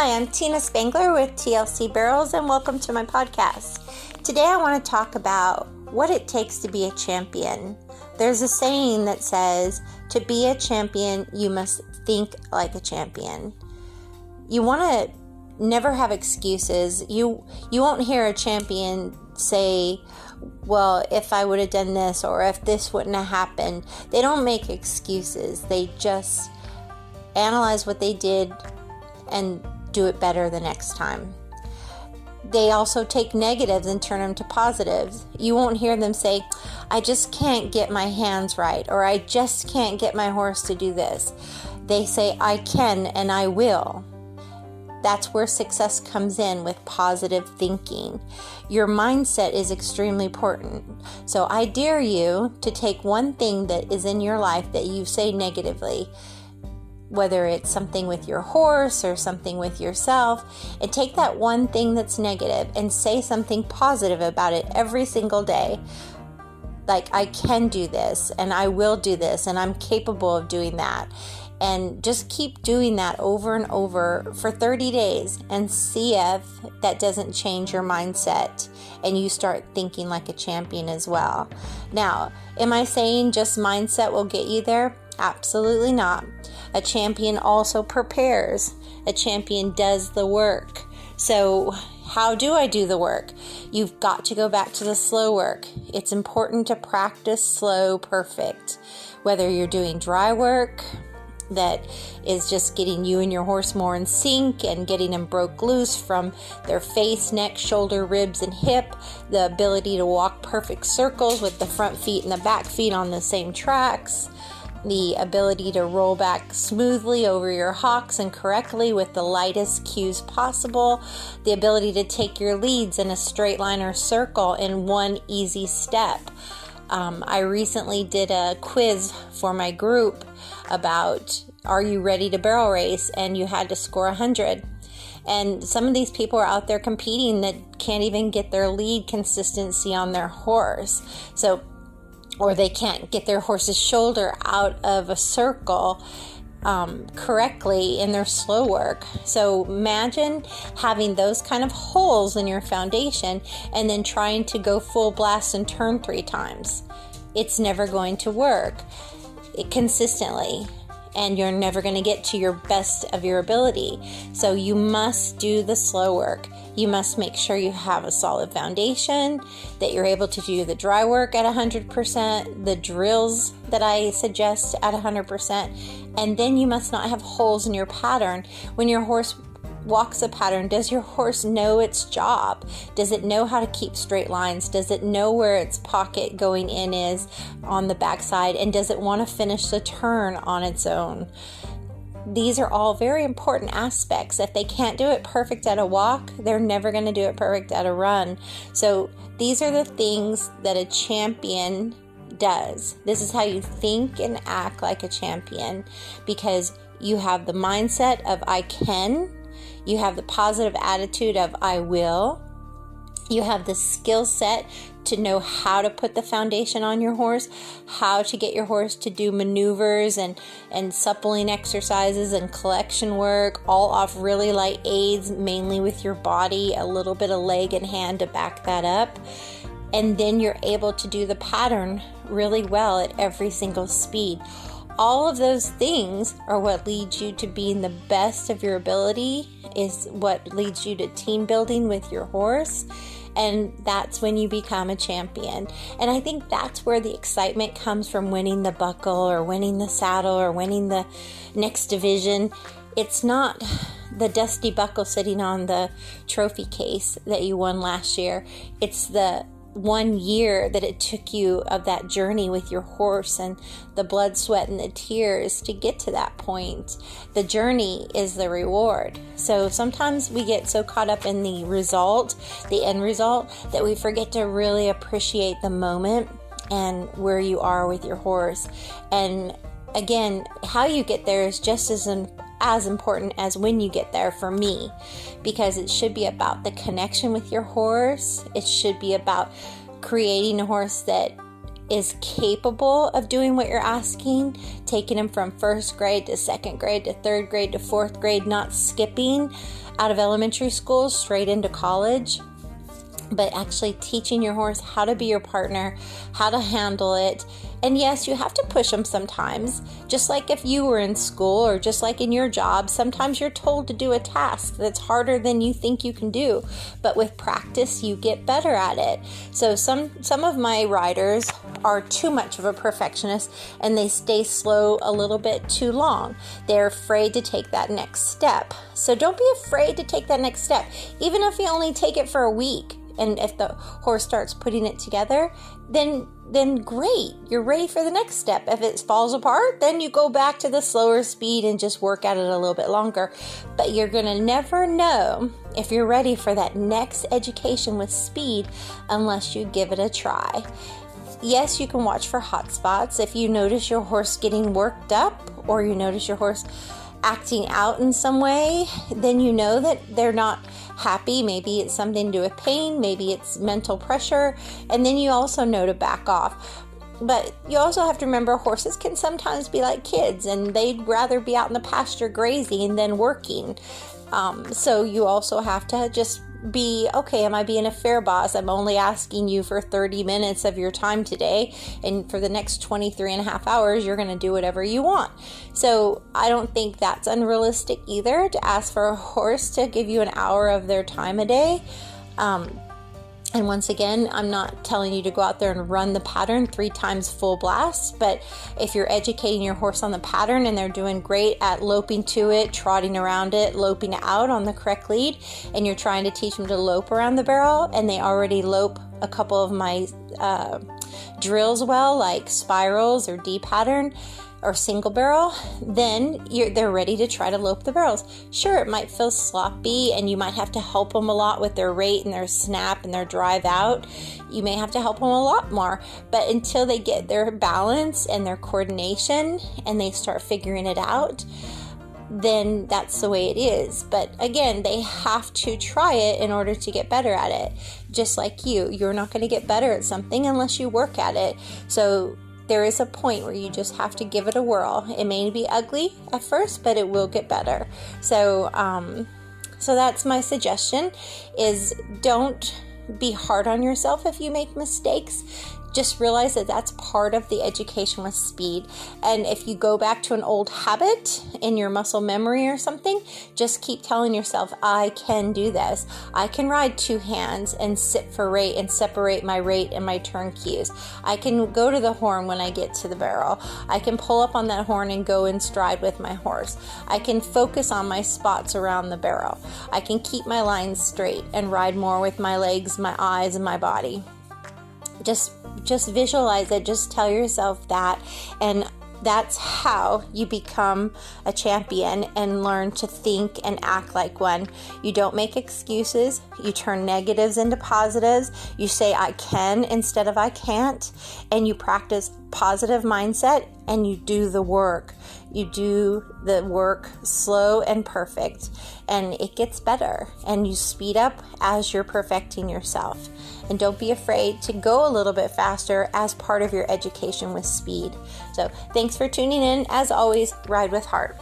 Hi, I'm Tina Spangler with TLC Barrels, and welcome to my podcast. Today, I want to talk about what it takes to be a champion. There's a saying that says, to be a champion, you must think like a champion. You want to never have excuses. You you won't hear a champion say, "Well, if I would have done this or if this wouldn't have happened." They don't make excuses. They just analyze what they did and do it better the next time. They also take negatives and turn them to positives. You won't hear them say, I just can't get my hands right, or I just can't get my horse to do this. They say, I can and I will. That's where success comes in with positive thinking. Your mindset is extremely important. So I dare you to take one thing that is in your life that you say negatively whether it's something with your horse or something with yourself, and take that one thing that's negative and say something positive about it every single day. Like, I can do this, and I will do this, and I'm capable of doing that. And just keep doing that over and over for 30 days and see if that doesn't change your mindset and you start thinking like a champion as well. Now, am I saying just mindset will get you there? Absolutely not. A champion also prepares, a champion does the work. So, how do I do the work? You've got to go back to the slow work. It's important to practice slow perfect. Whether you're doing dry work, that is just getting you and your horse more in sync and getting them broke loose from their face, neck, shoulder, ribs, and hip. The ability to walk perfect circles with the front feet and the back feet on the same tracks the ability to roll back smoothly over your hocks and correctly with the lightest cues possible, the ability to take your leads in a straight line or circle in one easy step. Um, I recently did a quiz for my group about are you ready to barrel race? and you had to score 100 and some of these people are out there competing that can't even get their lead consistency on their horse. So or they can't get their horse's shoulder out of a circle um, correctly in their slow work. So imagine having those kind of holes in your foundation and then trying to go full blast and turn three times. It's never going to work it consistently and you're never going to get to your best of your ability. So you must do the slow work. You must make sure you have a solid foundation, that you're able to do the dry work at 100%, the drills that I suggest at 100%, and then you must not have holes in your pattern. When your horse walks a pattern, does your horse know its job? Does it know how to keep straight lines? Does it know where its pocket going in is on the backside? And does it want to finish the turn on its own? These are all very important aspects. If they can't do it perfect at a walk, they're never going to do it perfect at a run. So, these are the things that a champion does. This is how you think and act like a champion because you have the mindset of I can, you have the positive attitude of I will. You have the skill set to know how to put the foundation on your horse, how to get your horse to do maneuvers and, and suppling exercises and collection work, all off really light aids, mainly with your body, a little bit of leg and hand to back that up. And then you're able to do the pattern really well at every single speed all of those things are what leads you to being the best of your ability, is what leads you to team building with your horse. And that's when you become a champion. And I think that's where the excitement comes from winning the buckle or winning the saddle or winning the next division. It's not the dusty buckle sitting on the trophy case that you won last year. It's the one year that it took you of that journey with your horse and the blood, sweat, and the tears to get to that point. The journey is the reward. So sometimes we get so caught up in the result, the end result, that we forget to really appreciate the moment and where you are with your horse. And again, how you get there is just as as important as when you get there for me because it should be about the connection with your horse. It should be about creating a horse that is capable of doing what you're asking, taking him from first grade to second grade to third grade to fourth grade, not skipping out of elementary school straight into college, Mm-hmm. but actually teaching your horse how to be your partner, how to handle it. And yes, you have to push them sometimes. Just like if you were in school or just like in your job, sometimes you're told to do a task that's harder than you think you can do. But with practice, you get better at it. So some some of my riders are too much of a perfectionist and they stay slow a little bit too long. They're afraid to take that next step. So don't be afraid to take that next step. Even if you only take it for a week and if the horse starts putting it together, then then great, you're ready for the next step. If it falls apart, then you go back to the slower speed and just work at it a little bit longer. But you're going to never know if you're ready for that next education with speed unless you give it a try. Yes, you can watch for hot spots. If you notice your horse getting worked up or you notice your horse acting out in some way, then you know that they're not happy. Maybe it's something to do with pain, maybe it's mental pressure, and then you also know to back off. But you also have to remember horses can sometimes be like kids and they'd rather be out in the pasture grazing than working. Um, so you also have to just be okay am i being a fair boss? I'm only asking you for 30 minutes of your time today and for the next 23 and a half hours you're going to do whatever you want. So i don't think that's unrealistic either to ask for a horse to give you an hour of their time a day. Um, and once again, I'm not telling you to go out there and run the pattern three times full blast, but if you're educating your horse on the pattern and they're doing great at loping to it, trotting around it, loping out on the correct lead, and you're trying to teach them to lope around the barrel and they already lope a couple of my uh, drills well, like spirals or D pattern, or single barrel, then they're ready to try to lope the barrels. Sure, it might feel sloppy and you might have to help them a lot with their rate and their snap and their drive out. You may have to help them a lot more, but until they get their balance and their coordination and they start figuring it out, then that's the way it is. But again, they have to try it in order to get better at it. Just like you, you're not going to get better at something unless you work at it. So there is a point where you just have to give it a whirl. It may be ugly at first, but it will get better. So, um, so that's my suggestion: is don't be hard on yourself if you make mistakes just realize that that's part of the education with speed. And if you go back to an old habit in your muscle memory or something, just keep telling yourself, I can do this. I can ride two hands and sit for rate and separate my rate and my turn cues. I can go to the horn when I get to the barrel. I can pull up on that horn and go in stride with my horse. I can focus on my spots around the barrel. I can keep my lines straight and ride more with my legs, my eyes, and my body. Just just visualize it, just tell yourself that. And that's how you become a champion and learn to think and act like one. You don't make excuses, you turn negatives into positives. You say, I can instead of I can't, and you practice positive mindset and you do the work. You do the work slow and perfect, and it gets better. And you speed up as you're perfecting yourself. And don't be afraid to go a little bit faster as part of your education with speed. So, thanks for tuning in. As always, ride with heart.